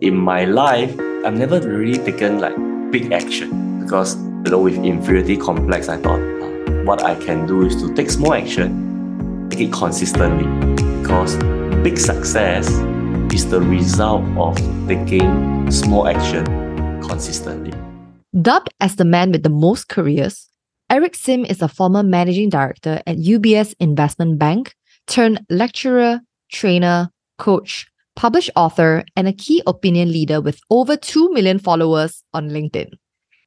In my life, I've never really taken like big action because you know with inferiority complex, I thought uh, what I can do is to take small action, take it consistently because big success is the result of taking small action consistently. Dubbed as the man with the most careers, Eric Sim is a former managing director at UBS Investment Bank, turned lecturer, trainer, coach, published author, and a key opinion leader with over 2 million followers on LinkedIn.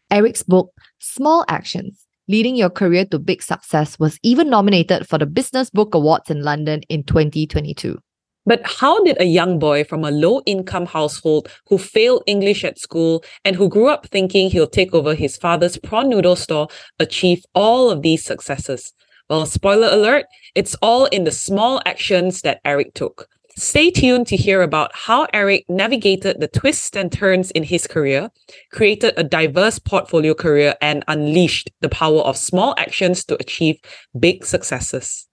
Eric's book, Small Actions Leading Your Career to Big Success, was even nominated for the Business Book Awards in London in 2022. But how did a young boy from a low income household who failed English at school and who grew up thinking he'll take over his father's prawn noodle store achieve all of these successes? Well, spoiler alert, it's all in the small actions that Eric took. Stay tuned to hear about how Eric navigated the twists and turns in his career, created a diverse portfolio career, and unleashed the power of small actions to achieve big successes.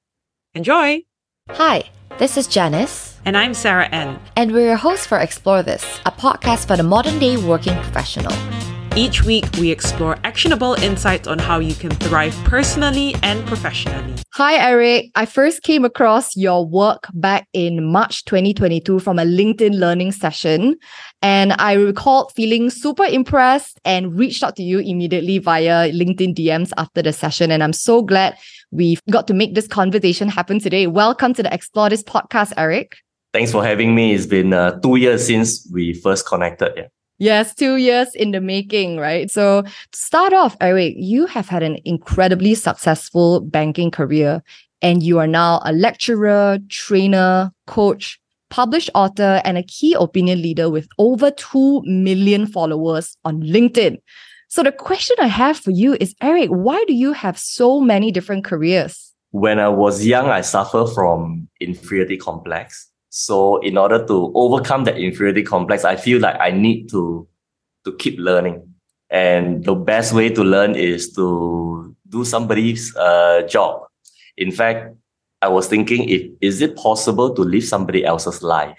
Enjoy! Hi, this is Janice. And I'm Sarah N. And we're your hosts for Explore This, a podcast for the modern day working professional. Each week, we explore actionable insights on how you can thrive personally and professionally. Hi, Eric. I first came across your work back in March 2022 from a LinkedIn learning session. And I recalled feeling super impressed and reached out to you immediately via LinkedIn DMs after the session. And I'm so glad we've got to make this conversation happen today. Welcome to the Explore This podcast, Eric. Thanks for having me. It's been uh, two years since we first connected. Yeah. Yes, two years in the making, right? So, to start off, Eric, you have had an incredibly successful banking career, and you are now a lecturer, trainer, coach, published author, and a key opinion leader with over 2 million followers on LinkedIn. So, the question I have for you is Eric, why do you have so many different careers? When I was young, I suffered from inferiority complex. So in order to overcome that inferiority complex, I feel like I need to to keep learning. And the best way to learn is to do somebody's uh, job. In fact, I was thinking if is it possible to live somebody else's life?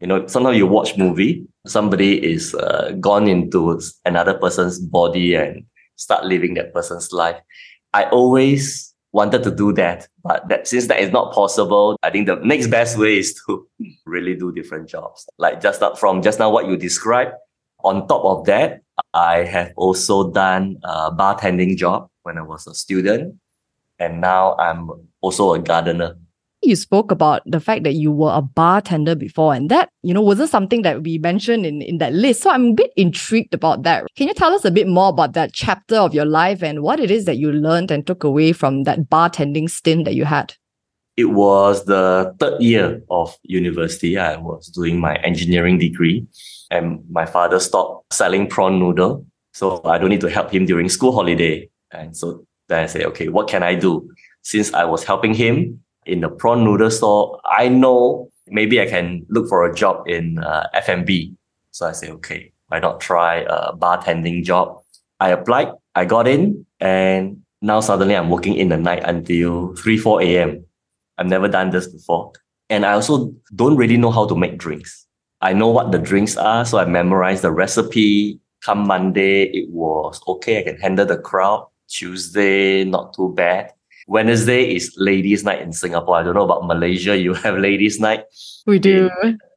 You know, sometimes you watch movie, somebody is uh, gone into another person's body and start living that person's life. I always wanted to do that. But that since that is not possible, I think the next best way is to really do different jobs. Like just up from just now what you described. On top of that, I have also done a bartending job when I was a student. And now I'm also a gardener you spoke about the fact that you were a bartender before, and that, you know, wasn't something that we mentioned in, in that list. So I'm a bit intrigued about that. Can you tell us a bit more about that chapter of your life and what it is that you learned and took away from that bartending stint that you had? It was the third year of university. I was doing my engineering degree, and my father stopped selling prawn noodle. So I don't need to help him during school holiday. And so then I said, okay, what can I do? Since I was helping him, in the prawn noodle store, I know maybe I can look for a job in uh. So I say, okay, why not try a bartending job? I applied, I got in, and now suddenly I'm working in the night until 3, 4 a.m. I've never done this before. And I also don't really know how to make drinks. I know what the drinks are, so I memorized the recipe. Come Monday, it was okay. I can handle the crowd. Tuesday, not too bad. Wednesday is ladies' night in Singapore. I don't know about Malaysia. You have ladies' night. We do.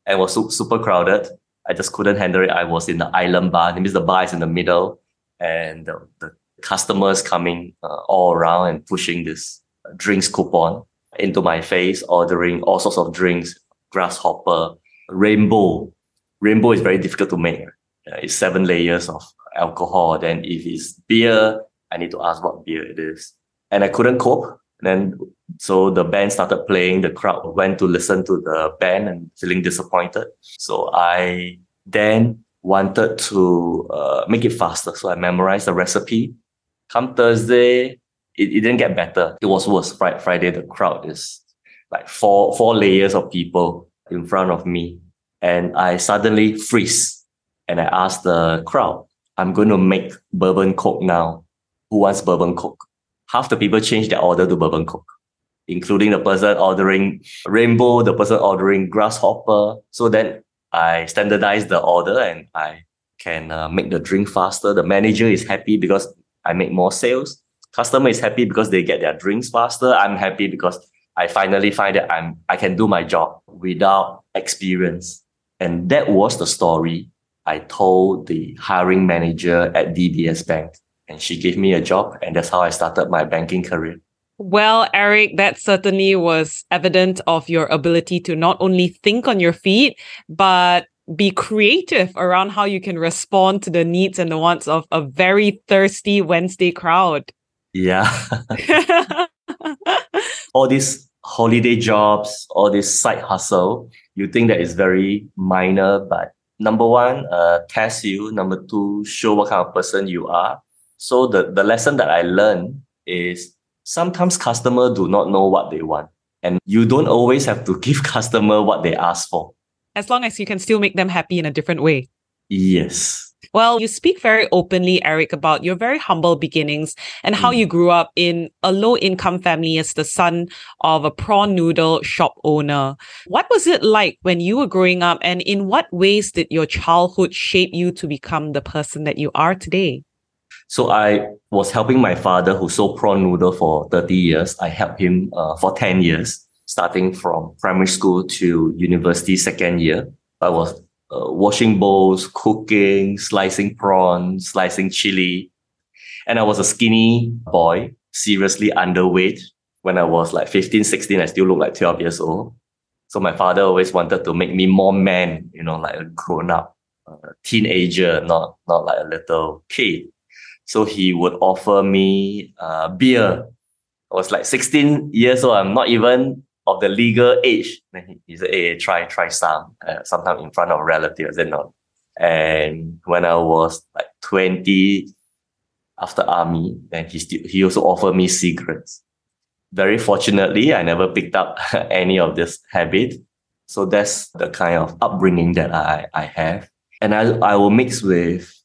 And was super crowded. I just couldn't handle it. I was in the island bar. That means the bar is in the middle, and the, the customers coming uh, all around and pushing this drinks coupon into my face, ordering all sorts of drinks, grasshopper, rainbow. Rainbow is very difficult to make. Uh, it's seven layers of alcohol. Then if it's beer, I need to ask what beer it is and I couldn't cope. And then so the band started playing. The crowd went to listen to the band and feeling disappointed. So I then wanted to uh, make it faster. So I memorized the recipe. Come Thursday, it, it didn't get better. It was worse. Friday, the crowd is like four four layers of people in front of me, and I suddenly freeze. And I asked the crowd, "I'm going to make bourbon coke now. Who wants bourbon coke?" Half the people change their order to bourbon coke, including the person ordering rainbow, the person ordering grasshopper. So then I standardize the order and I can uh, make the drink faster. The manager is happy because I make more sales. Customer is happy because they get their drinks faster. I'm happy because I finally find that I'm I can do my job without experience. And that was the story I told the hiring manager at DBS Bank. And she gave me a job, and that's how I started my banking career. Well, Eric, that certainly was evident of your ability to not only think on your feet, but be creative around how you can respond to the needs and the wants of a very thirsty Wednesday crowd. Yeah. all these holiday jobs, all this side hustle, you think that is very minor, but number one, uh, test you. Number two, show what kind of person you are. So the, the lesson that I learned is sometimes customer do not know what they want. And you don't always have to give customer what they ask for. As long as you can still make them happy in a different way. Yes. Well, you speak very openly, Eric, about your very humble beginnings and how mm. you grew up in a low income family as the son of a prawn noodle shop owner. What was it like when you were growing up, and in what ways did your childhood shape you to become the person that you are today? So I was helping my father who sold prawn noodle for 30 years. I helped him uh, for 10 years, starting from primary school to university second year. I was uh, washing bowls, cooking, slicing prawns, slicing chili. And I was a skinny boy, seriously underweight. When I was like 15, 16, I still looked like 12 years old. So my father always wanted to make me more man, you know, like a grown up uh, teenager, not, not like a little kid. So he would offer me uh, beer. I was like 16 years old. I'm not even of the legal age. Then he, he said, hey, try, try some, uh, sometime in front of relatives. and not. And when I was like 20, after army, then he still, he also offered me cigarettes. Very fortunately, I never picked up any of this habit. So that's the kind of upbringing that I, I have. And I, I will mix with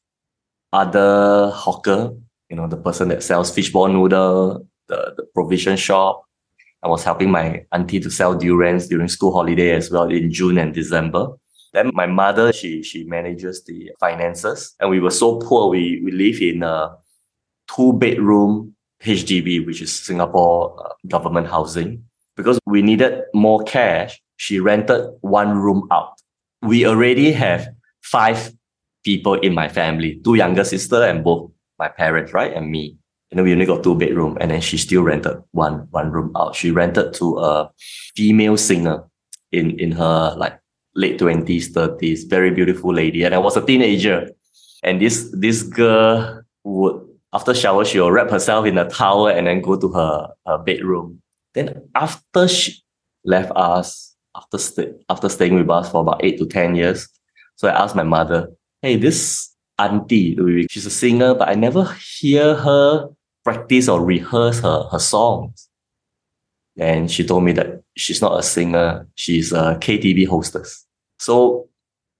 other hawker, you know, the person that sells fishball noodle, the, the provision shop, I was helping my auntie to sell durians during school holiday as well in June and December. Then my mother, she she manages the finances, and we were so poor. We we live in a two bedroom HDB, which is Singapore uh, government housing, because we needed more cash. She rented one room out. We already have five people in my family, two younger sister and both my parents, right, and me you know, we only got two bedroom and then she still rented one one room out. She rented to a female singer in in her like late twenties, thirties, very beautiful lady. And I was a teenager. And this this girl would after shower, she will wrap herself in a towel and then go to her, her bedroom. Then after she left us, after stay, after staying with us for about eight to ten years, so I asked my mother, "Hey, this auntie, she's a singer, but I never hear her practice or rehearse her, her songs. And she told me that she's not a singer, she's a KTV hostess. So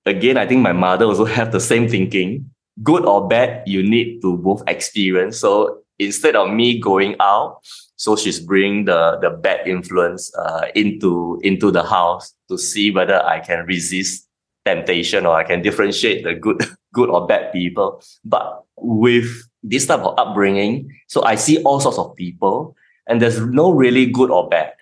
again, I think my mother also have the same thinking. Good or bad, you need to both experience. So instead of me going out, so she's bringing the, the bad influence uh, into, into the house to see whether I can resist temptation or I can differentiate the good, good or bad people. But with this type of upbringing, so I see all sorts of people, and there's no really good or bad.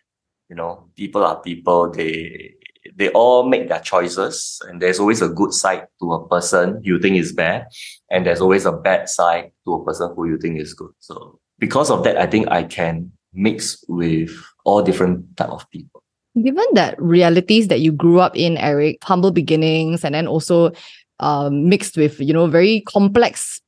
You know, people are people. They they all make their choices, and there's always a good side to a person you think is bad, and there's always a bad side to a person who you think is good. So because of that, I think I can mix with all different type of people. Given that realities that you grew up in, Eric, humble beginnings, and then also um, mixed with you know very complex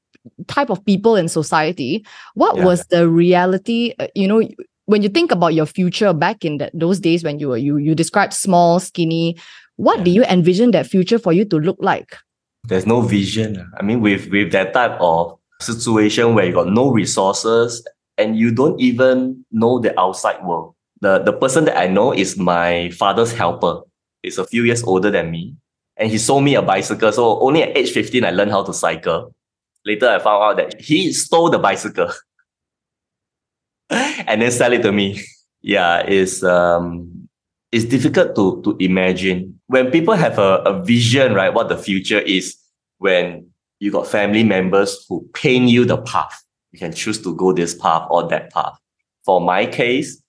type of people in society what yeah. was the reality uh, you know when you think about your future back in that those days when you were you you described small skinny what yeah. do you envision that future for you to look like there's no vision i mean with with that type of situation where you got no resources and you don't even know the outside world the the person that i know is my father's helper he's a few years older than me and he sold me a bicycle so only at age 15 i learned how to cycle Later, I found out that he stole the bicycle and then sell it to me. Yeah, it's um, it's difficult to, to imagine. When people have a, a vision, right, what the future is, when you got family members who paint you the path, you can choose to go this path or that path. For my case,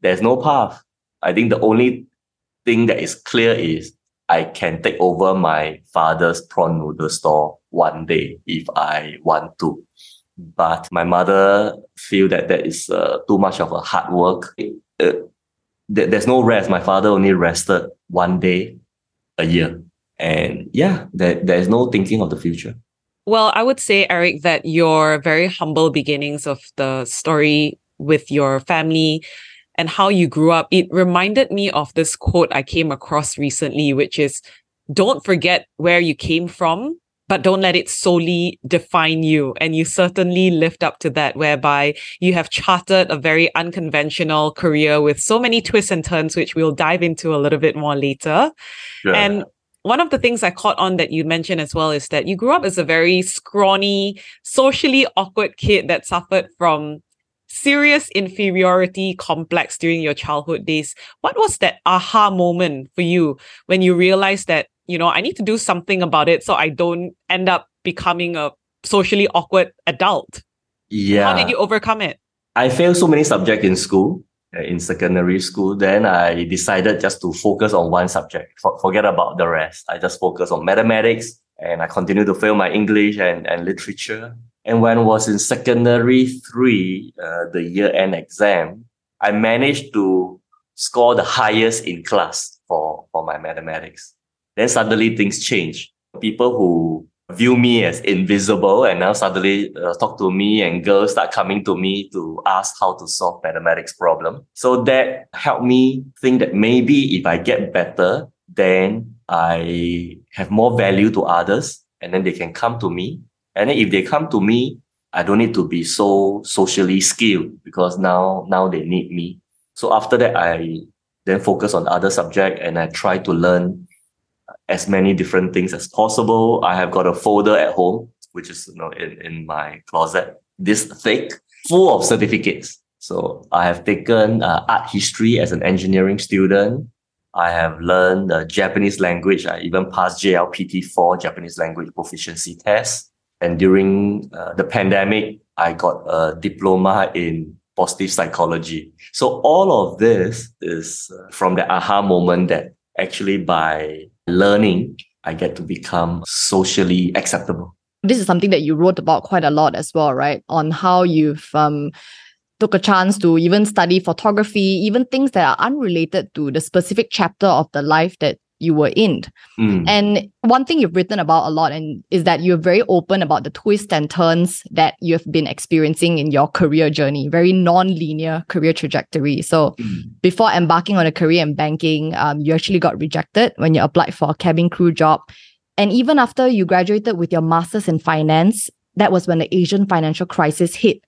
there's no path. I think the only thing that is clear is I can take over my father's prawn noodle store one day if I want to. But my mother feel that that is uh, too much of a hard work. Uh, there's no rest. My father only rested one day a year. And yeah, there, there's no thinking of the future. Well, I would say, Eric, that your very humble beginnings of the story with your family and how you grew up, it reminded me of this quote I came across recently, which is don't forget where you came from, but don't let it solely define you. And you certainly lived up to that, whereby you have charted a very unconventional career with so many twists and turns, which we'll dive into a little bit more later. Yeah. And one of the things I caught on that you mentioned as well is that you grew up as a very scrawny, socially awkward kid that suffered from serious inferiority complex during your childhood days. What was that aha moment for you when you realized that, you know, I need to do something about it so I don't end up becoming a socially awkward adult? Yeah. How did you overcome it? I failed so many subjects in school, uh, in secondary school. Then I decided just to focus on one subject, For, forget about the rest. I just focus on mathematics and I continued to fail my English and, and literature. And when I was in secondary three, uh, the year end exam, I managed to score the highest in class for, for my mathematics. Then suddenly things change. People who view me as invisible and now suddenly uh, talk to me and girls start coming to me to ask how to solve mathematics problem. So that helped me think that maybe if I get better, then I have more value to others and then they can come to me and then if they come to me, I don't need to be so socially skilled because now now they need me. So after that, I then focus on other subject and I try to learn as many different things as possible. I have got a folder at home, which is you know in, in my closet, this thick, full of certificates. So I have taken uh, art history as an engineering student. I have learned uh, Japanese language. I even passed JLPT 4 Japanese language proficiency test. And during uh, the pandemic, I got a diploma in positive psychology. So all of this is uh, from the aha moment that actually by learning, I get to become socially acceptable. This is something that you wrote about quite a lot as well, right? On how you've um, took a chance to even study photography, even things that are unrelated to the specific chapter of the life that you were in. Mm. And one thing you've written about a lot and is that you're very open about the twists and turns that you've been experiencing in your career journey, very non-linear career trajectory. So mm. before embarking on a career in banking, um, you actually got rejected when you applied for a cabin crew job. And even after you graduated with your master's in finance, that was when the Asian financial crisis hit.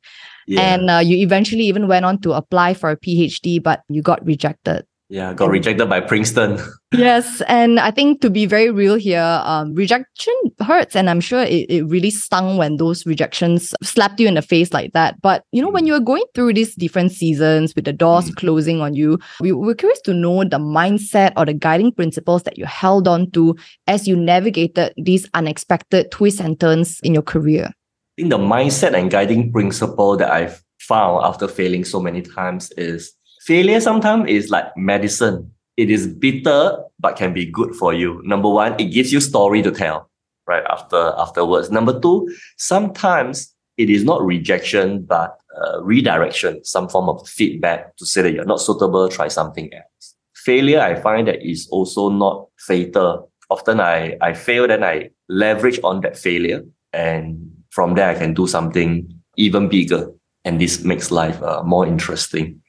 Yeah. And uh, you eventually even went on to apply for a PhD, but you got rejected. Yeah, got rejected by Princeton. yes. And I think to be very real here, um, rejection hurts. And I'm sure it, it really stung when those rejections slapped you in the face like that. But, you know, when mm. you were going through these different seasons with the doors mm. closing on you, we, we're curious to know the mindset or the guiding principles that you held on to as you navigated these unexpected twists and turns in your career. I think the mindset and guiding principle that I've found after failing so many times is failure sometimes is like medicine. It is bitter, but can be good for you. Number one, it gives you story to tell, right? After afterwards. Number two, sometimes it is not rejection, but uh, redirection, some form of feedback to say that you're not suitable, try something else. Failure, I find that is also not fatal. Often I, I fail, then I leverage on that failure. And from there, I can do something even bigger. And this makes life uh, more interesting.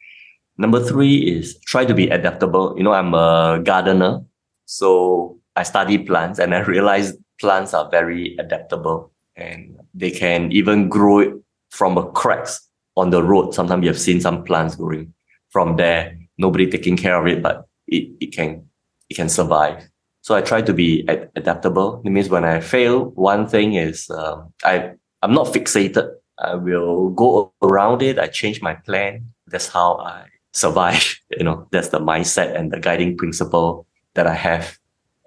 Number three is try to be adaptable. You know, I'm a gardener, so I study plants and I realize plants are very adaptable and they can even grow from a cracks on the road. Sometimes you have seen some plants growing from there. Nobody taking care of it, but it, it can it can survive. So I try to be ad- adaptable. It means when I fail, one thing is um, I I'm not fixated. I will go around it. I change my plan. That's how I survive. You know, that's the mindset and the guiding principle that I have.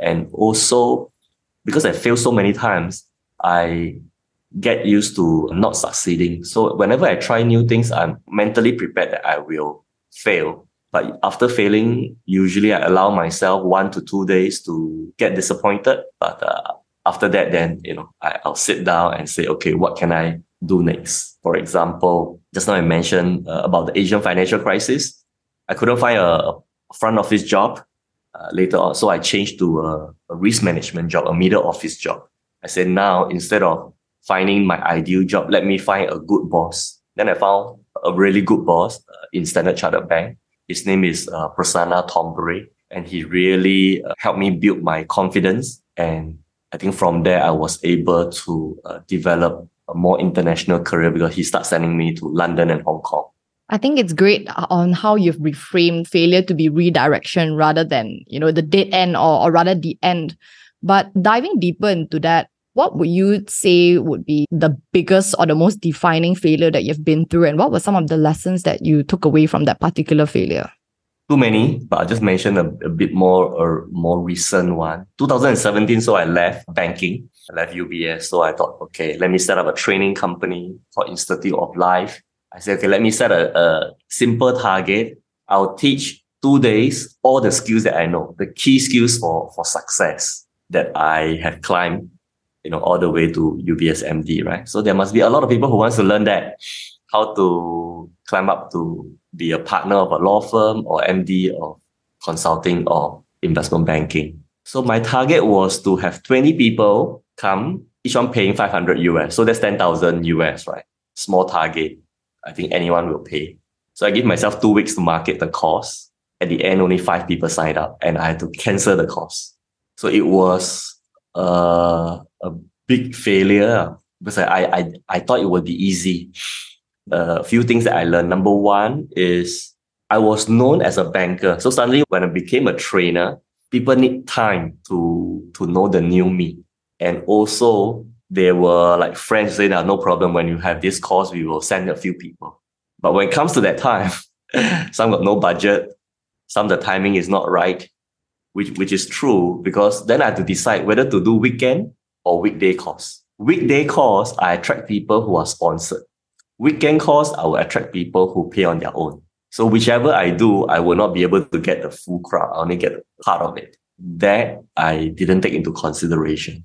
And also, because I fail so many times, I get used to not succeeding. So whenever I try new things, I'm mentally prepared that I will fail. But after failing, usually I allow myself one to two days to get disappointed. But uh, after that, then, you know, I, I'll sit down and say, okay, what can I do next? For example, just now I mentioned uh, about the Asian financial crisis. I couldn't find a, front office job uh, later on. So I changed to a, a risk management job, a middle office job. I said, now instead of finding my ideal job, let me find a good boss. Then I found a really good boss uh, in Standard Chartered Bank. His name is uh, Prasanna Thombre, and he really uh, helped me build my confidence. And I think from there, I was able to uh, develop a more international career because he started sending me to London and Hong Kong. I think it's great on how you've reframed failure to be redirection rather than, you know, the dead end or, or rather the end. But diving deeper into that, what would you say would be the biggest or the most defining failure that you've been through? And what were some of the lessons that you took away from that particular failure? Too many, but I'll just mention a, a bit more or more recent one. 2017, so I left banking. I left UBS. So I thought, okay, let me set up a training company for Institute of Life. I said, okay, let me set a, a simple target. I'll teach two days all the skills that I know, the key skills for, for success that I have climbed you know, all the way to UBS MD, right? So there must be a lot of people who wants to learn that, how to climb up to be a partner of a law firm or MD or consulting or investment banking. So my target was to have 20 people come, each one paying 500 US. So that's 10,000 US, right? Small target. I think anyone will pay. So I give myself two weeks to market the course. At the end, only five people signed up and I had to cancel the course. So it was uh, a big failure because I, I, I thought it would be easy. Uh, a few things that I learned. Number one is I was known as a banker. So suddenly when I became a trainer, people need time to, to know the new me. And also there were like friends saying, no problem. When you have this course, we will send a few people. But when it comes to that time, some got no budget. Some the timing is not right which which is true because then I have to decide whether to do weekend or weekday course. Weekday course, I attract people who are sponsored. Weekend course, I will attract people who pay on their own. So whichever I do, I will not be able to get the full crowd. I only get part of it. That I didn't take into consideration.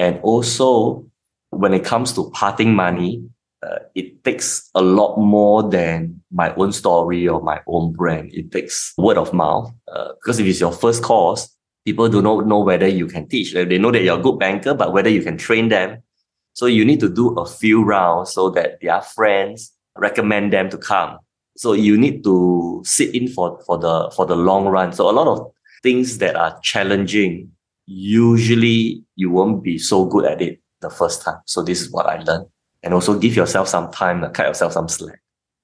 And also, when it comes to parting money, uh, it takes a lot more than my own story or my own brand. It takes word of mouth. Uh, because if it's your first course, people do not know whether you can teach. They know that you're a good banker, but whether you can train them. So you need to do a few rounds so that their friends recommend them to come. So you need to sit in for, for the for the long run. So a lot of things that are challenging, usually you won't be so good at it the first time. So this is what I learned and also give yourself some time, uh, cut yourself some slack.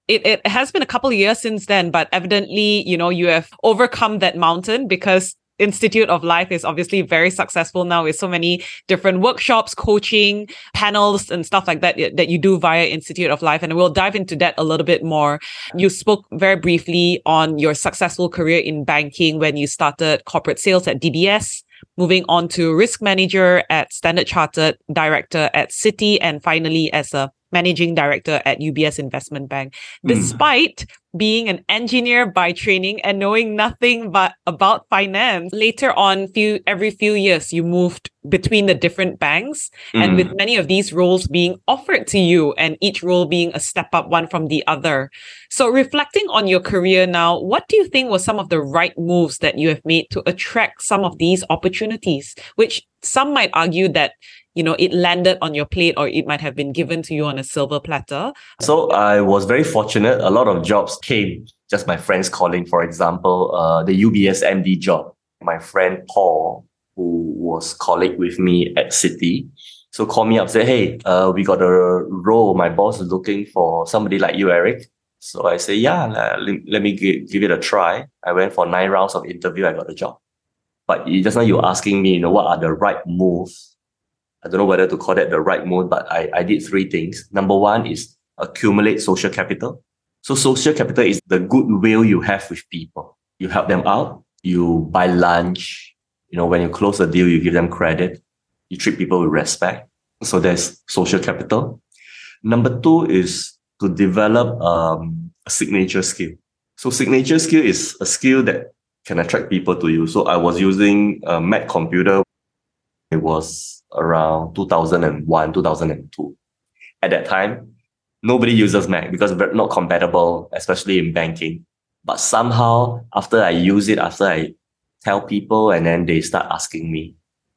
It, it has been a couple of years since then, but evidently, you know, you have overcome that mountain because Institute of Life is obviously very successful now with so many different workshops, coaching, panels, and stuff like that that you do via Institute of Life. And we'll dive into that a little bit more. You spoke very briefly on your successful career in banking when you started corporate sales at DBS moving on to risk manager at Standard Chartered, director at Citi, and finally as a managing director at UBS Investment Bank. Hmm. Despite mm. being an engineer by training and knowing nothing but about finance, later on few every few years you moved between the different banks mm. and with hmm. many of these roles being offered to you and each role being a step up one from the other. So reflecting on your career now, what do you think were some of the right moves that you have made to attract some of these opportunities, which some might argue that you know it landed on your plate or it might have been given to you on a silver platter so i was very fortunate a lot of jobs came just my friends calling for example uh, the ubs md job my friend paul who was colleague with me at citi so call me up say hey uh, we got a role my boss is looking for somebody like you eric so i say yeah let, let me give, give it a try i went for nine rounds of interview i got the job but just now you're asking me you know what are the right moves I don't know whether to call that the right move, but I, I did three things. Number one is accumulate social capital. So social capital is the goodwill you have with people. You help them out, you buy lunch, you know, when you close a deal, you give them credit, you treat people with respect. So there's social capital. Number two is to develop um, a signature skill. So signature skill is a skill that can attract people to you. So I was using a Mac computer. It was around 2001, 2002. At that time, nobody uses Mac because it's not compatible, especially in banking. But somehow, after I use it, after I tell people, and then they start asking me.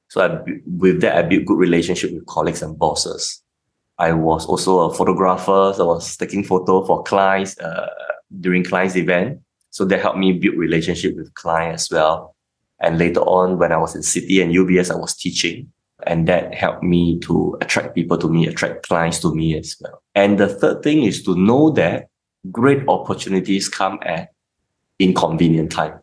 So I, with that, I built good relationship with colleagues and bosses. I was also a photographer. So I was taking photo for clients uh, during clients event. So that helped me build relationship with clients as well. And later on, when I was in Citi and UBS, I was teaching. And that helped me to attract people to me, attract clients to me as well. And the third thing is to know that great opportunities come at inconvenient time.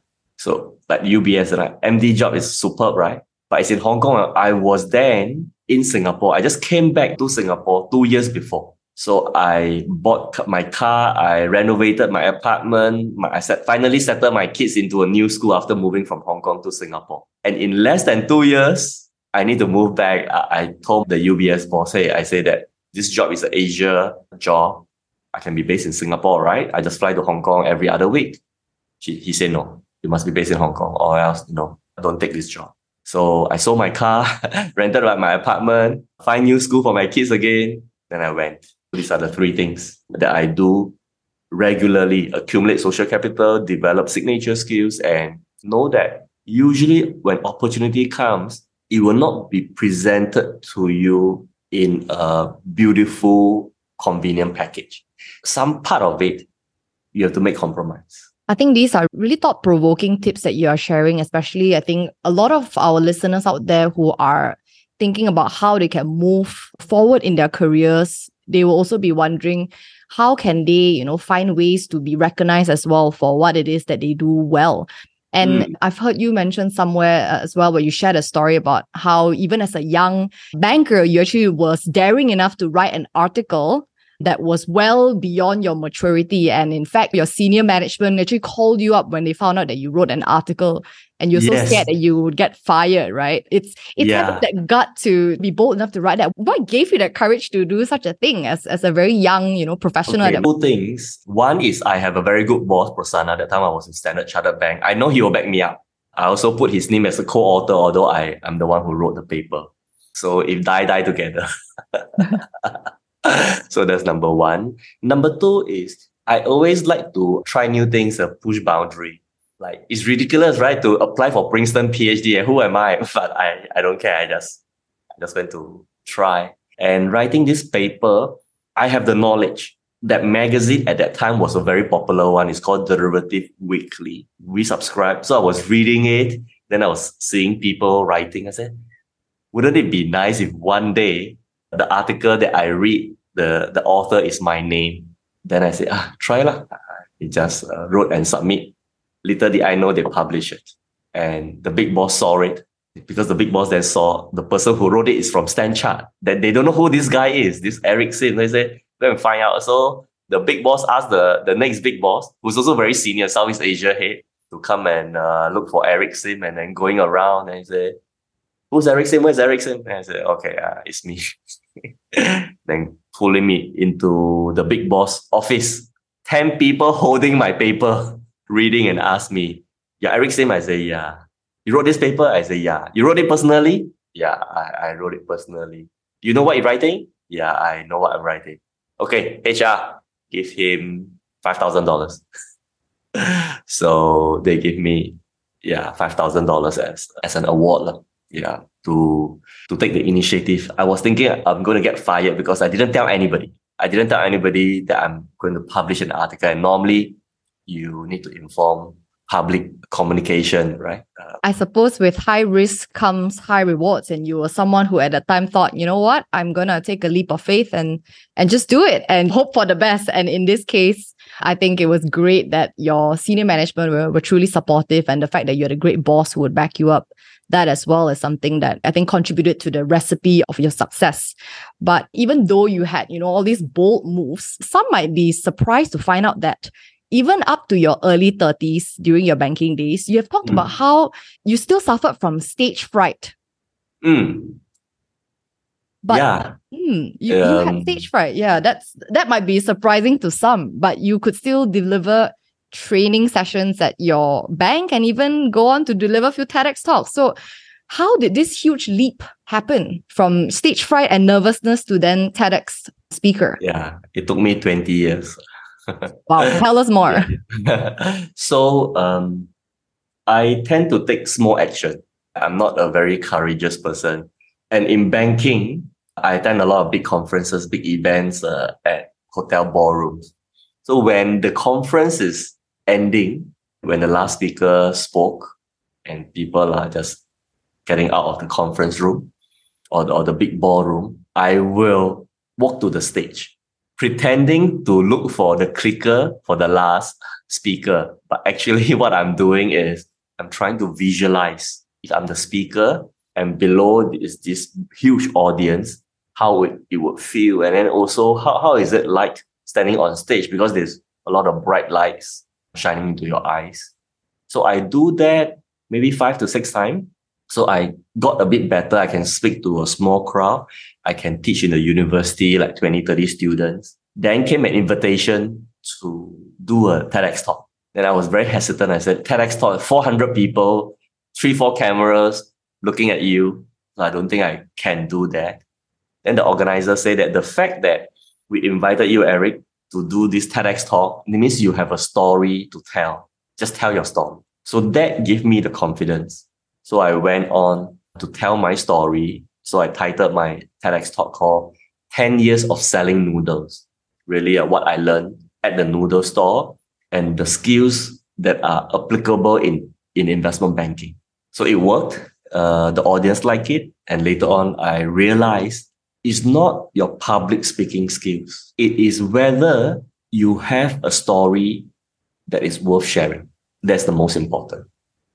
So like UBS, right? MD job is superb, right? But it's in Hong Kong. I was then in Singapore. I just came back to Singapore two years before. So I bought my car, I renovated my apartment, my, I set, finally settled my kids into a new school after moving from Hong Kong to Singapore. And in less than two years, I need to move back. I, I told the UBS boss, hey, I say that this job is an Asia job. I can be based in Singapore, right? I just fly to Hong Kong every other week. She, he said, no, you must be based in Hong Kong or else, you know, I don't take this job. So I sold my car, rented like my apartment, find new school for my kids again. Then I went. These are the three things that I do regularly accumulate social capital, develop signature skills, and know that usually when opportunity comes, it will not be presented to you in a beautiful, convenient package. Some part of it, you have to make compromise. I think these are really thought provoking tips that you are sharing, especially I think a lot of our listeners out there who are thinking about how they can move forward in their careers. They will also be wondering how can they, you know, find ways to be recognized as well for what it is that they do well. And mm. I've heard you mention somewhere uh, as well where you shared a story about how even as a young banker, you actually was daring enough to write an article that was well beyond your maturity. And in fact, your senior management actually called you up when they found out that you wrote an article and you're yes. so scared that you would get fired, right? It's it's yeah. that gut to be bold enough to write that. What gave you that courage to do such a thing as, as a very young, you know, professional? Okay, two things. One is I have a very good boss, Prasanna. That time I was in Standard Chartered Bank. I know he will back me up. I also put his name as a co-author, although I am the one who wrote the paper. So if die, die together. so that's number one. Number two is I always like to try new things and push boundary. Like it's ridiculous, right? To apply for Princeton PhD and who am I? But I, I don't care. I just I just went to try. And writing this paper, I have the knowledge. That magazine at that time was a very popular one. It's called Derivative Weekly. We subscribed. So I was reading it. Then I was seeing people writing. I said, wouldn't it be nice if one day the article that I read the the author is my name. Then I say, ah, try lah. He just uh, wrote and submit. Little did I know they published it. And the big boss saw it because the big boss then saw the person who wrote it is from Stanchart. That they don't know who this guy is, this Eric Sim. They said, go find out. So the big boss asked the, the next big boss, who's also very senior, Southeast Asia head, to come and uh, look for Eric Sim and then going around and say, who's Eric Sim? Where's Eric Sim? And I said, okay, uh, it's me. then pulling me into the big boss office. 10 people holding my paper, reading and ask me, yeah, Eric Sim, I say, yeah. You wrote this paper? I say, yeah. You wrote it personally? Yeah, I, I wrote it personally. You know what you're writing? Yeah, I know what I'm writing. Okay, HR, give him $5,000. so they give me, yeah, $5,000 as, as an award. Yeah, to to take the initiative. I was thinking I'm going to get fired because I didn't tell anybody. I didn't tell anybody that I'm going to publish an article. And normally, you need to inform public communication, right? Uh, I suppose with high risk comes high rewards, and you were someone who at the time thought, you know what, I'm gonna take a leap of faith and and just do it and hope for the best. And in this case, I think it was great that your senior management were, were truly supportive, and the fact that you had a great boss who would back you up that as well as something that I think contributed to the recipe of your success. But even though you had, you know, all these bold moves, some might be surprised to find out that even up to your early 30s during your banking days, you have talked mm. about how you still suffered from stage fright. Mm. But yeah. Mm, you, um, you had stage fright. Yeah, that's that might be surprising to some, but you could still deliver training sessions at your bank and even go on to deliver a few TEDx talks. So how did this huge leap happen from stage fright and nervousness to then TEDx speaker? Yeah, it took me 20 years. wow, tell us more. so um, I tend to take small action. I'm not a very courageous person. And in banking, I attend a lot of big conferences, big events uh, at hotel ballrooms. So when the conference is ending, when the last speaker spoke and people are just getting out of the conference room or the, or the big ballroom, I will walk to the stage, pretending to look for the clicker for the last speaker. But actually, what I'm doing is I'm trying to visualize if I'm the speaker and below is this huge audience, how it, it would feel. And then also, how, how is it like standing on stage? Because there's a lot of bright lights shining into your eyes. So I do that maybe five to six times. So I got a bit better. I can speak to a small crowd. I can teach in the university, like 20, 30 students. Then came an invitation to do a TEDx talk. Then I was very hesitant. I said, TEDx talk, 400 people, three, four cameras looking at you. So I don't think I can do that. Then the organizer said that the fact that we invited you, Eric, to do this TEDx talk, it means you have a story to tell. Just tell your story. So that gave me the confidence. So I went on to tell my story. So I titled my TEDx talk called 10 Years of Selling Noodles. Really uh, what I learned at the noodle store and the skills that are applicable in, in investment banking. So it worked. Uh, the audience liked it. And later on, I realized is not your public speaking skills. It is whether you have a story that is worth sharing. That's the most important.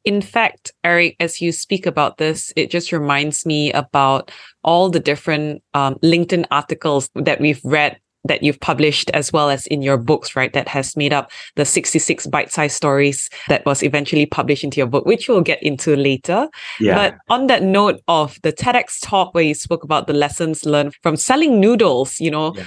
In fact, Eric, as you speak about this, it just reminds me about all the different um, LinkedIn articles that we've read that you've published as well as in your books, right? That has made up the 66 bite-sized stories that was eventually published into your book, which we'll get into later. Yeah. But on that note of the TEDx talk where you spoke about the lessons learned from selling noodles, you know, yeah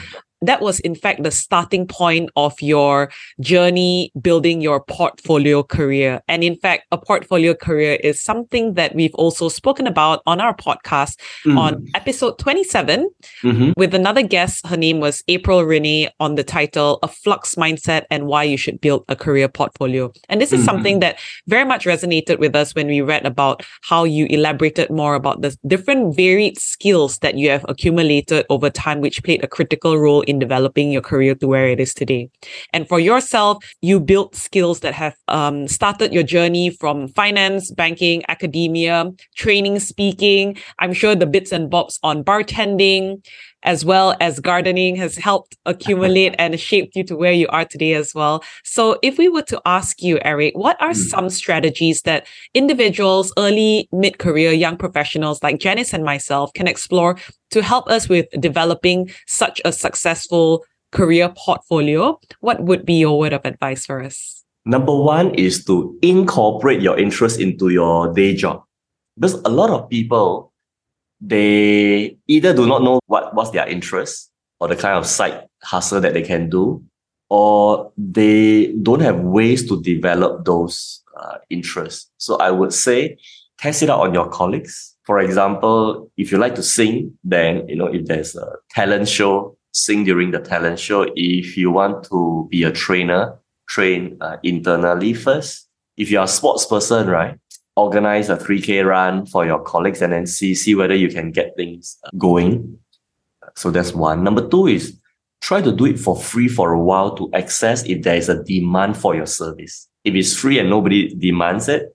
that was in fact the starting point of your journey building your portfolio career. And in fact, a portfolio career is something that we've also spoken about on our podcast mm-hmm. on episode 27 mm-hmm. with another guest. Her name was April Renee on the title A Flux Mindset and Why You Should Build a Career Portfolio. And this is mm-hmm. something that very much resonated with us when we read about how you elaborated more about the different varied skills that you have accumulated over time, which played a critical role in in developing your career to where it is today. And for yourself, you built skills that have um, started your journey from finance, banking, academia, training, speaking. I'm sure the bits and bobs on bartending, as well as gardening has helped accumulate and shaped you to where you are today as well. So if we were to ask you, Eric, what are mm. some strategies that individuals, early mid-career young professionals like Janice and myself can explore to help us with developing such a successful career portfolio? What would be your word of advice for us? Number one is to incorporate your interest into your day job. Because a lot of people they either do not know what what's their interest or the kind of side hustle that they can do, or they don't have ways to develop those uh, interests. So I would say test it out on your colleagues. For example, if you like to sing, then you know if there's a talent show, sing during the talent show. If you want to be a trainer, train uh, internally first. If you're a sports person, right? Organize a 3K run for your colleagues and then see, see whether you can get things uh, going. So that's one. Number two is try to do it for free for a while to access if there is a demand for your service. If it's free and nobody demands it,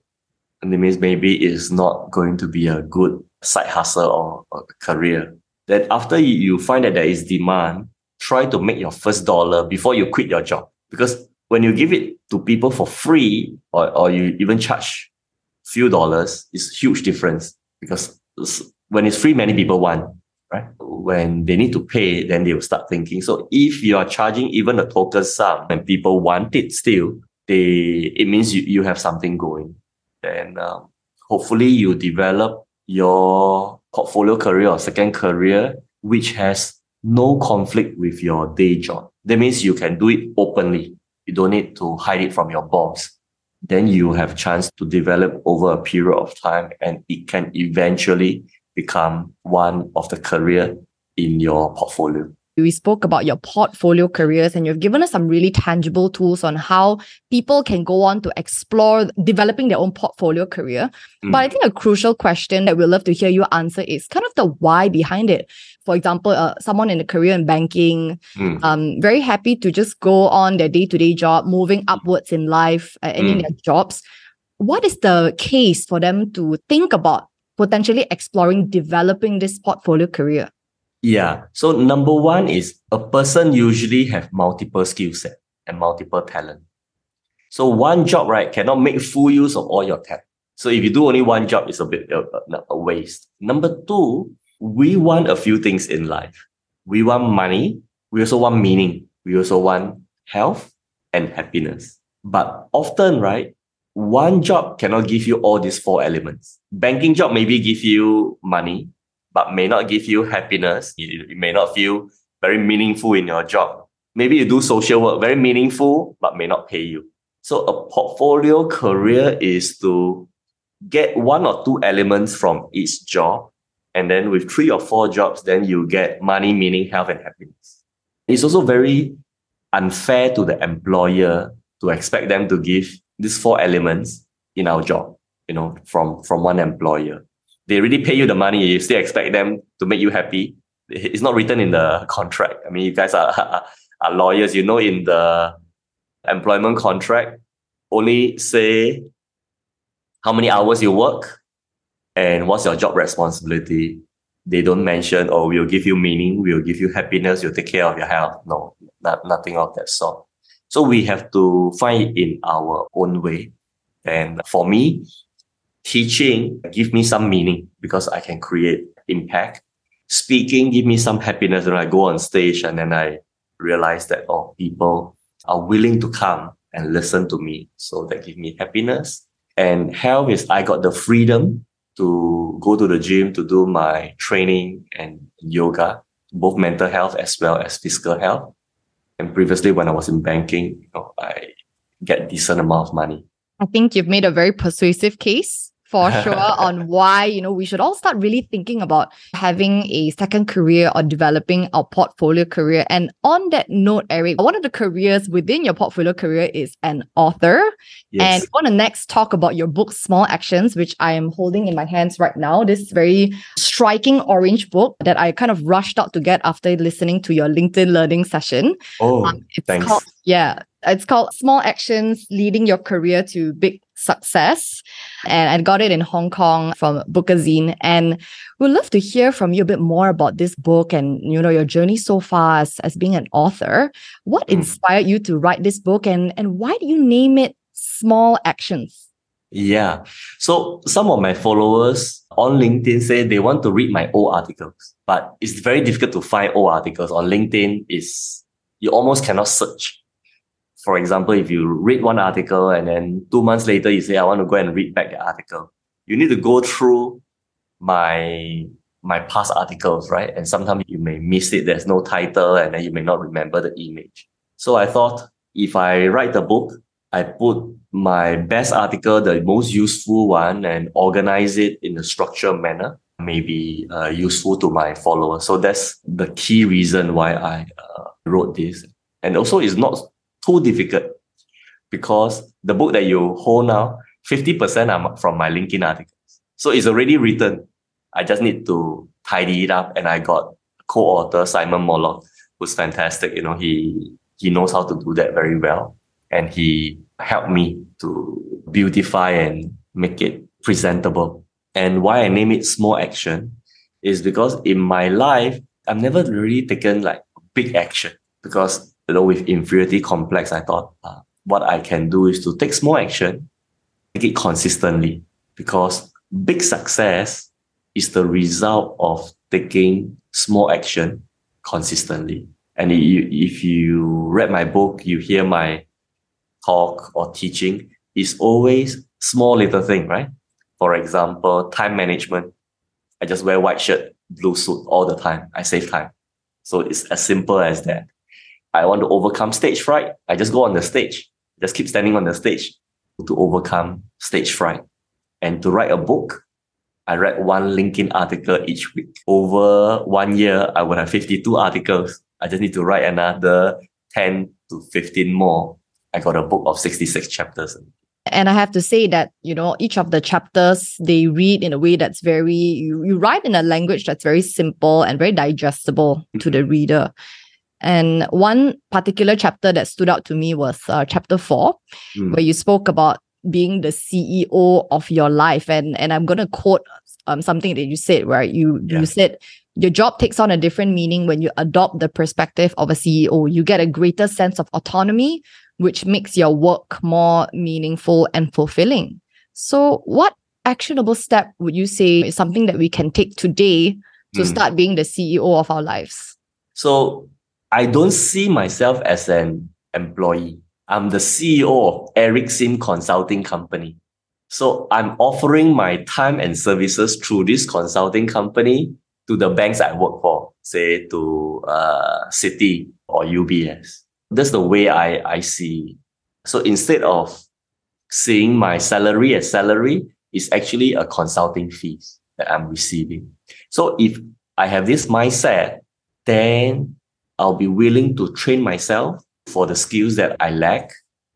and it means maybe it's not going to be a good side hustle or, or career. That after you find that there is demand, try to make your first dollar before you quit your job. Because when you give it to people for free or, or you even charge few dollars is huge difference because when it's free, many people want, right? When they need to pay, then they will start thinking. So if you are charging even a token sum and people want it still, they it means you, you have something going. And um, hopefully you develop your portfolio career or second career, which has no conflict with your day job. That means you can do it openly. You don't need to hide it from your boss. Then you have chance to develop over a period of time and it can eventually become one of the career in your portfolio. We spoke about your portfolio careers and you've given us some really tangible tools on how people can go on to explore developing their own portfolio career. Mm. But I think a crucial question that we'd love to hear you answer is kind of the why behind it. For example, uh, someone in a career in banking, mm. um, very happy to just go on their day to day job, moving upwards in life uh, and mm. in their jobs. What is the case for them to think about potentially exploring developing this portfolio career? Yeah. So number one is a person usually have multiple skill set and multiple talent. So one job, right, cannot make full use of all your talent. So if you do only one job, it's a bit a, a waste. Number two, we want a few things in life. We want money. We also want meaning. We also want health and happiness. But often, right, one job cannot give you all these four elements. Banking job maybe give you money, but may not give you happiness. You, you may not feel very meaningful in your job. Maybe you do social work, very meaningful, but may not pay you. So a portfolio career is to get one or two elements from each job. And then with three or four jobs, then you get money, meaning, health, and happiness. It's also very unfair to the employer to expect them to give these four elements in our job, you know, from, from one employer they really pay you the money, you still expect them to make you happy. It's not written in the contract. I mean, you guys are, are lawyers, you know, in the employment contract, only say how many hours you work and what's your job responsibility. They don't mention, oh, we'll give you meaning, we'll give you happiness, you'll take care of your health. No, not, nothing of that sort. So we have to find it in our own way. And for me, Teaching give me some meaning because I can create impact. Speaking give me some happiness when I go on stage and then I realize that oh people are willing to come and listen to me. So that give me happiness. And health is I got the freedom to go to the gym to do my training and yoga, both mental health as well as physical health. And previously when I was in banking, you know, I get decent amount of money. I think you've made a very persuasive case for sure on why you know we should all start really thinking about having a second career or developing our portfolio career and on that note eric one of the careers within your portfolio career is an author yes. and I want to next talk about your book small actions which i am holding in my hands right now this very striking orange book that i kind of rushed out to get after listening to your linkedin learning session oh um, it's thanks. called yeah it's called small actions leading your career to big success. And I got it in Hong Kong from Bookazine. And we'd love to hear from you a bit more about this book and you know your journey so far as, as being an author. What mm. inspired you to write this book and, and why do you name it Small Actions? Yeah. So some of my followers on LinkedIn say they want to read my old articles, but it's very difficult to find old articles on LinkedIn. Is you almost cannot search for example, if you read one article and then two months later you say, I want to go and read back the article, you need to go through my my past articles, right? And sometimes you may miss it. There's no title and then you may not remember the image. So I thought if I write the book, I put my best article, the most useful one, and organize it in a structured manner, maybe uh, useful to my followers. So that's the key reason why I uh, wrote this. And also, it's not too difficult because the book that you hold now, 50% are from my LinkedIn articles. So it's already written. I just need to tidy it up. And I got co-author Simon Mollock, who's fantastic. You know, he he knows how to do that very well. And he helped me to beautify and make it presentable. And why I name it small action is because in my life, I've never really taken like big action because you know, with inferiority complex, I thought uh, what I can do is to take small action, take it consistently. because big success is the result of taking small action consistently. And if you read my book, you hear my talk or teaching, it's always small little thing, right? For example, time management. I just wear white shirt, blue suit all the time. I save time. So it's as simple as that. I want to overcome stage fright. I just go on the stage, just keep standing on the stage to overcome stage fright. And to write a book, I read one LinkedIn article each week. Over one year, I would have 52 articles. I just need to write another 10 to 15 more. I got a book of 66 chapters. And I have to say that, you know, each of the chapters they read in a way that's very, you, you write in a language that's very simple and very digestible to the reader. And one particular chapter that stood out to me was uh, chapter four, mm. where you spoke about being the CEO of your life. And, and I'm going to quote um, something that you said, right? You, yeah. you said, your job takes on a different meaning when you adopt the perspective of a CEO. You get a greater sense of autonomy, which makes your work more meaningful and fulfilling. So, what actionable step would you say is something that we can take today to mm. start being the CEO of our lives? So, I don't see myself as an employee. I'm the CEO of Eric Sim Consulting Company. So I'm offering my time and services through this consulting company to the banks I work for, say to uh, Citi or UBS. That's the way I, I see. So instead of seeing my salary as salary, it's actually a consulting fees that I'm receiving. So if I have this mindset, then I'll be willing to train myself for the skills that I lack.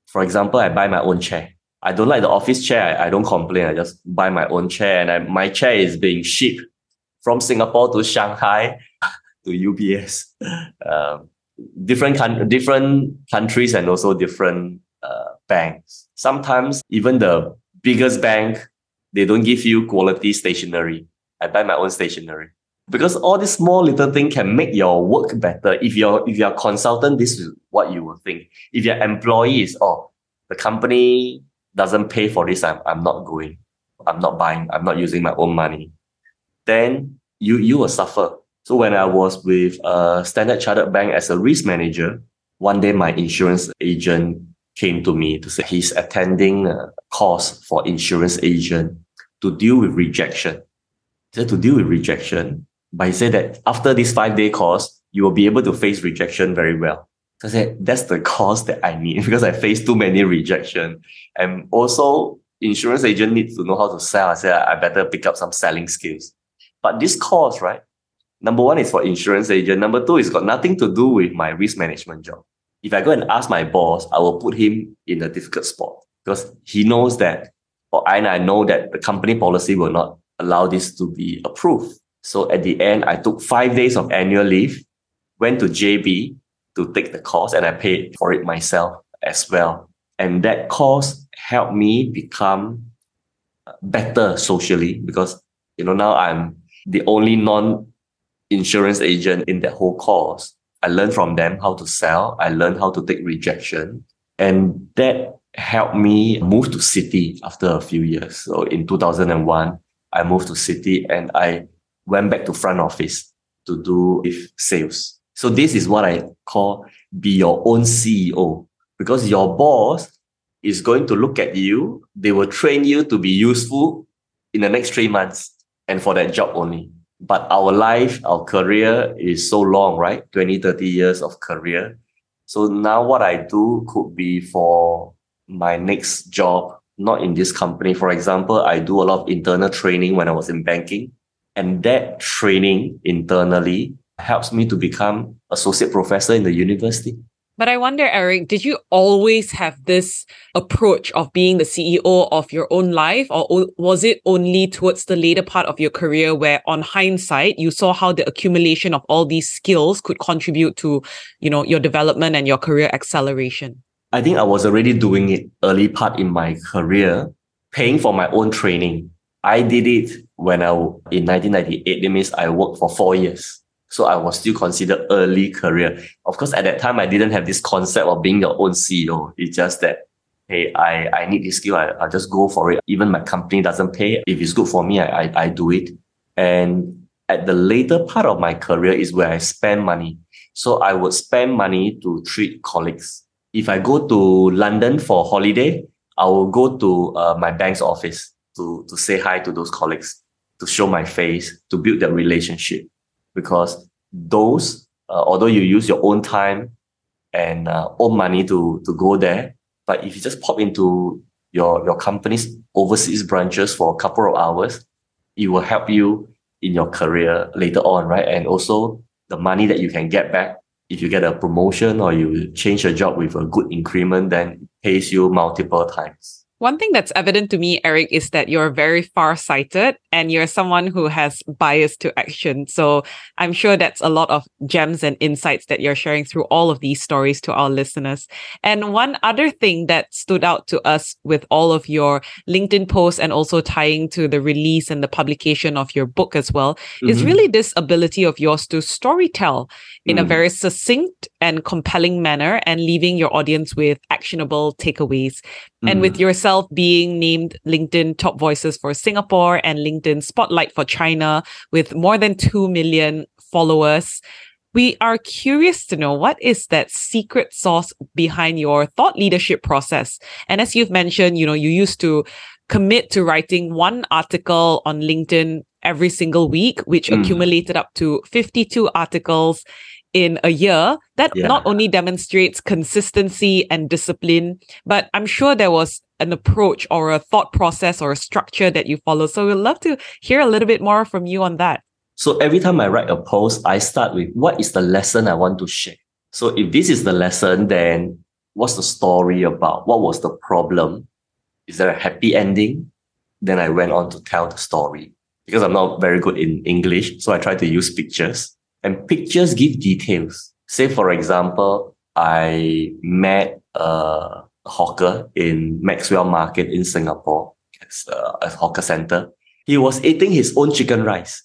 For example, I buy my own chair. I don't like the office chair. I, I don't complain. I just buy my own chair, and I, my chair is being shipped from Singapore to Shanghai to UBS. Um, different con- different countries and also different uh, banks. Sometimes even the biggest bank, they don't give you quality stationery. I buy my own stationery because all these small little thing can make your work better. If you're if you're a consultant, this is what you will think. If you're employees, oh, the company doesn't pay for this, I'm I'm not going. I'm not buying. I'm not using my own money. Then you you will suffer. So when I was with a Standard Chartered Bank as a risk manager, one day my insurance agent came to me to say he's attending a course for insurance agent to deal with rejection. So to deal with rejection, but he said that after this five day course, you will be able to face rejection very well. So I said, that's the course that I need because I face too many rejection. And also insurance agent needs to know how to sell. I said, I better pick up some selling skills. But this course, right? Number one is for insurance agent. Number two, it's got nothing to do with my risk management job. If I go and ask my boss, I will put him in a difficult spot because he knows that, or I, I know that the company policy will not allow this to be approved. So at the end, I took five days of annual leave, went to JB to take the course, and I paid for it myself as well. And that course helped me become better socially because you know now I'm the only non insurance agent in that whole course. I learned from them how to sell. I learned how to take rejection. And that helped me move to Citi after a few years. So in 2001, I moved to Citi and I went back to front office to do with sales. So this is what I call be your own CEO because your boss is going to look at you. They will train you to be useful in the next three months and for that job only. But our life, our career is so long, right? 20, 30 years of career. So now what I do could be for my next job, not in this company. For example, I do a lot of internal training when I was in banking. And that training internally helps me to become associate professor in the university. But I wonder, Eric, did you always have this approach of being the CEO of your own life, or was it only towards the later part of your career where, on hindsight, you saw how the accumulation of all these skills could contribute to, you know, your development and your career acceleration? I think I was already doing it early part in my career, paying for my own training. I did it when I in 1998. That means I worked for four years. So I was still considered early career. Of course, at that time, I didn't have this concept of being your own CEO. It's just that hey, I, I need this skill, I, I'll just go for it. Even my company doesn't pay. If it's good for me, I, I, I do it. And at the later part of my career is where I spend money. So I would spend money to treat colleagues. If I go to London for holiday, I will go to uh, my bank's office to, to say hi to those colleagues, to show my face, to build that relationship. Because those, uh, although you use your own time and uh, own money to, to go there, but if you just pop into your, your company's overseas branches for a couple of hours, it will help you in your career later on, right? And also the money that you can get back if you get a promotion or you change your job with a good increment, then it pays you multiple times. One thing that's evident to me, Eric, is that you're very far-sighted and you're someone who has bias to action. So I'm sure that's a lot of gems and insights that you're sharing through all of these stories to our listeners. And one other thing that stood out to us with all of your LinkedIn posts and also tying to the release and the publication of your book as well mm-hmm. is really this ability of yours to storytell in mm. a very succinct and compelling manner and leaving your audience with actionable takeaways. Mm. And with being named LinkedIn top voices for Singapore and LinkedIn spotlight for China with more than 2 million followers, we are curious to know what is that secret sauce behind your thought leadership process. And as you've mentioned, you know, you used to commit to writing one article on LinkedIn every single week, which mm. accumulated up to 52 articles in a year, that yeah. not only demonstrates consistency and discipline, but I'm sure there was an approach or a thought process or a structure that you follow. So we'd love to hear a little bit more from you on that. So every time I write a post, I start with what is the lesson I want to share? So if this is the lesson, then what's the story about? What was the problem? Is there a happy ending? Then I went on to tell the story because I'm not very good in English. So I try to use pictures and pictures give details. Say, for example, I met a hawker in Maxwell Market in Singapore. It's a, a hawker center. He was eating his own chicken rice.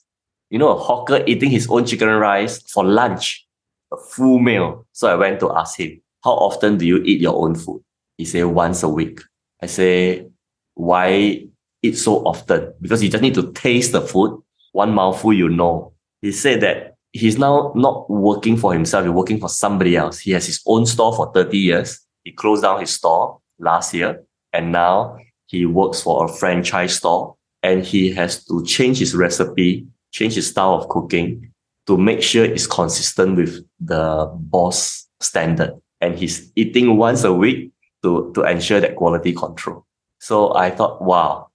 You know, a hawker eating his own chicken rice for lunch, a full meal. So I went to ask him, how often do you eat your own food? He said once a week. I say, why eat so often? Because you just need to taste the food. One mouthful, you know. He said that he's now not working for himself, he's working for somebody else. He has his own store for 30 years. He closed down his store last year and now he works for a franchise store and he has to change his recipe, change his style of cooking to make sure it's consistent with the boss standard. And he's eating once a week to, to ensure that quality control. So I thought, wow,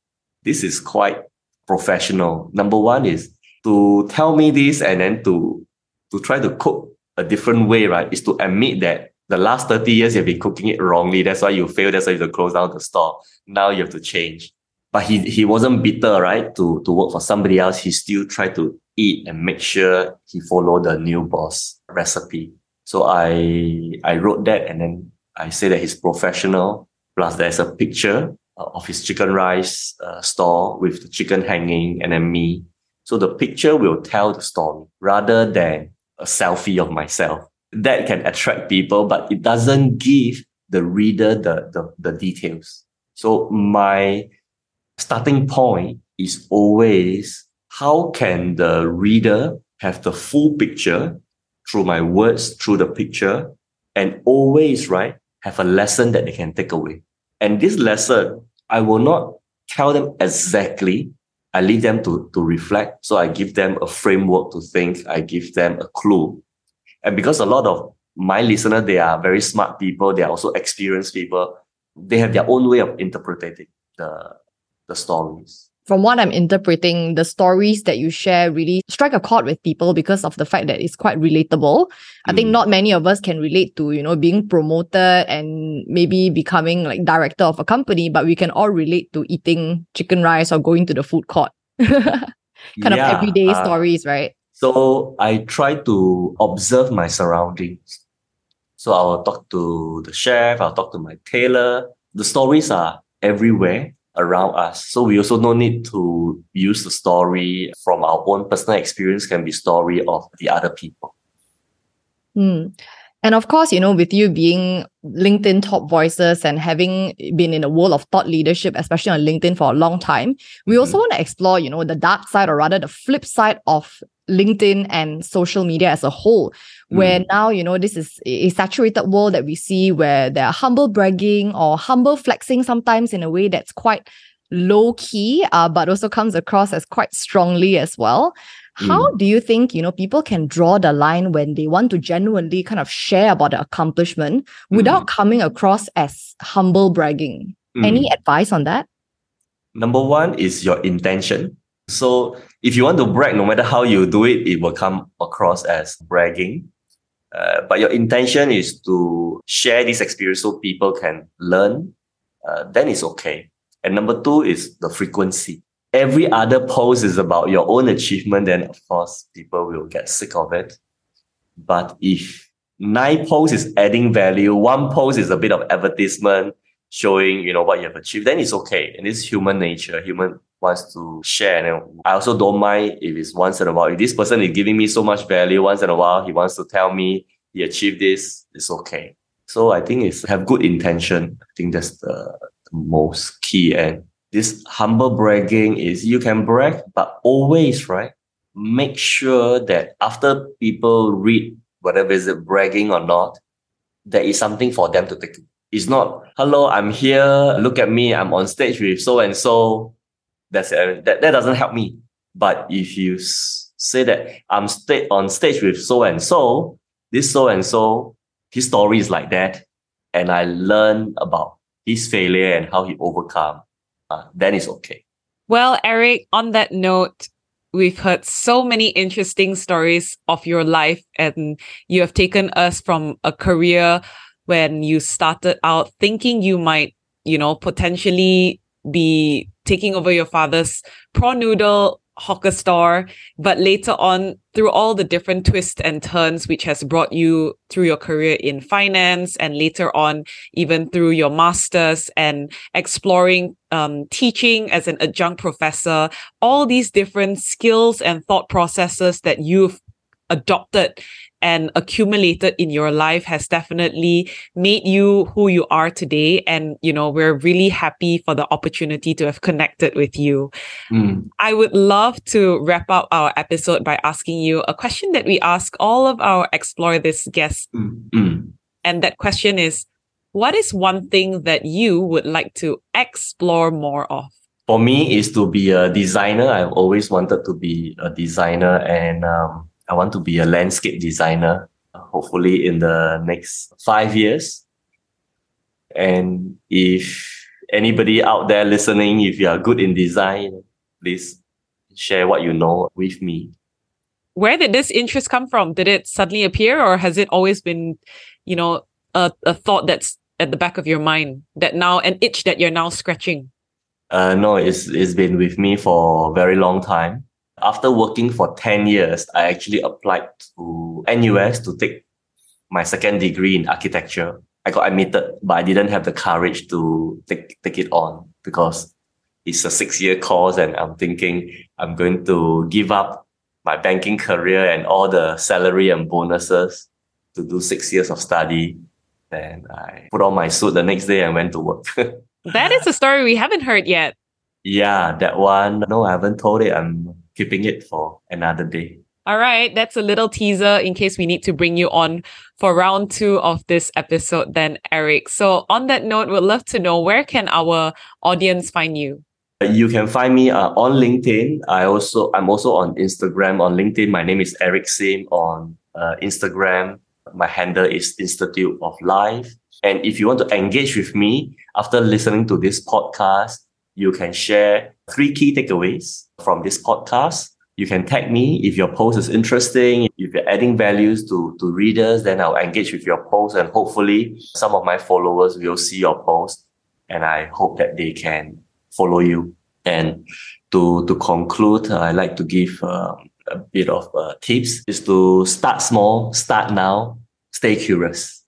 this is quite professional. Number one is to tell me this and then to to try to cook a different way, right, is to admit that the last 30 years you've been cooking it wrongly. That's why you failed. That's why you have to close down the store. Now you have to change. But he he wasn't bitter, right? To to work for somebody else. He still tried to eat and make sure he followed the new boss recipe. So I I wrote that and then I say that he's professional. Plus there's a picture uh, of his chicken rice uh, store with the chicken hanging and then me so the picture will tell the story rather than a selfie of myself. That can attract people, but it doesn't give the reader the, the, the details. So my starting point is always how can the reader have the full picture through my words, through the picture, and always, right, have a lesson that they can take away. And this lesson, I will not tell them exactly I leave them to, to reflect. So I give them a framework to think. I give them a clue. And because a lot of my listeners, they are very smart people. They are also experienced people. They have their own way of interpreting the, the stories from what I'm interpreting, the stories that you share really strike a chord with people because of the fact that it's quite relatable. Mm. I think mm. not many of us can relate to, you know, being promoted and maybe becoming like director of a company, but we can all relate to eating chicken rice or going to the food court. kind yeah, of everyday uh, stories, right? So I try to observe my surroundings. So I'll talk to the chef, I'll talk to my tailor. The stories are everywhere around us. So we also no need to use the story from our own personal experience can be story of the other people. Mm. And of course, you know, with you being LinkedIn top voices and having been in the world of thought leadership, especially on LinkedIn for a long time, we also want to explore, you know, the dark side or rather the flip side of LinkedIn and social media as a whole, where Mm. now, you know, this is a saturated world that we see where there are humble bragging or humble flexing sometimes in a way that's quite low key, uh, but also comes across as quite strongly as well. How do you think, you know, people can draw the line when they want to genuinely kind of share about the accomplishment without coming across as humble bragging? Mm. Any advice on that? Number one is your intention. So if you want to brag, no matter how you do it, it will come across as bragging. Uh, but your intention is to share this experience so people can learn, uh, then it's okay. And number two is the frequency. Every other post is about your own achievement, then of course people will get sick of it. But if nine posts is adding value, one post is a bit of advertisement showing, you know, what you have achieved, then it's okay. And it's human nature. Human wants to share. And I also don't mind if it's once in a while. If this person is giving me so much value once in a while, he wants to tell me he achieved this, it's okay. So I think it's have good intention. I think that's the, the most key. And this humble bragging is you can brag, but always, right? Make sure that after people read whatever is it bragging or not, there is something for them to take. It's not, hello, I'm here, look at me, I'm on stage with so and so. That's it. That, that doesn't help me. But if you say that I'm sta- on stage with so and so, this so and so, his story is like that, and I learn about his failure and how he overcome, Uh, then it's okay. Well, Eric, on that note, we've heard so many interesting stories of your life, and you have taken us from a career when you started out thinking you might, you know, potentially be taking over your father's prawn noodle hawker store, but later on, through all the different twists and turns, which has brought you through your career in finance and later on, even through your master's and exploring um, teaching as an adjunct professor, all these different skills and thought processes that you've adopted and accumulated in your life has definitely made you who you are today. And, you know, we're really happy for the opportunity to have connected with you. Mm. I would love to wrap up our episode by asking you a question that we ask all of our Explore This guests. Mm. Mm. And that question is What is one thing that you would like to explore more of? For me, is to be a designer. I've always wanted to be a designer, and um, I want to be a landscape designer. uh, Hopefully, in the next five years. And if anybody out there listening, if you are good in design, please share what you know with me. Where did this interest come from? Did it suddenly appear, or has it always been, you know, a, a thought that's at the back of your mind that now, an itch that you're now scratching? Uh, no, it's it's been with me for a very long time. After working for 10 years, I actually applied to NUS to take my second degree in architecture. I got admitted, but I didn't have the courage to take, take it on because it's a six year course and I'm thinking I'm going to give up my banking career and all the salary and bonuses to do six years of study. Then I put on my suit the next day and went to work. That is a story we haven't heard yet. Yeah, that one. No, I haven't told it. I'm keeping it for another day. All right, that's a little teaser in case we need to bring you on for round two of this episode, then, Eric. So, on that note, we'd love to know where can our audience find you? You can find me uh, on LinkedIn. I also I'm also on Instagram. On LinkedIn, my name is Eric Sim. On uh, Instagram, my handle is Institute of Life. And if you want to engage with me after listening to this podcast, you can share three key takeaways from this podcast. You can tag me if your post is interesting. If you're adding values to, to readers, then I'll engage with your post and hopefully some of my followers will see your post and I hope that they can follow you. And to, to conclude, I like to give um, a bit of uh, tips is to start small, start now, stay curious.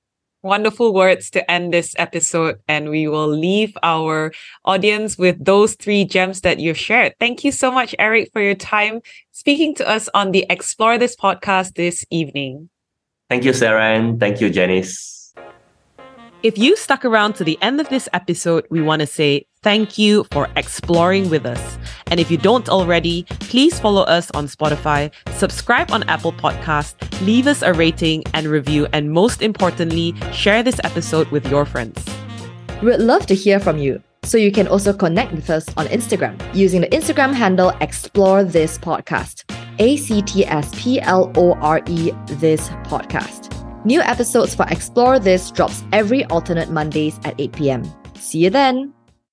Wonderful words to end this episode, and we will leave our audience with those three gems that you've shared. Thank you so much, Eric, for your time speaking to us on the Explore This podcast this evening. Thank you, Sarah, and thank you, Janice. If you stuck around to the end of this episode, we want to say thank you for exploring with us. And if you don't already, please follow us on Spotify, subscribe on Apple Podcast, leave us a rating and review, and most importantly, share this episode with your friends. We'd love to hear from you. So you can also connect with us on Instagram using the Instagram handle Explore This Podcast. A C T S P L O R E This Podcast. New episodes for Explore This drops every alternate Mondays at 8 p.m. See you then.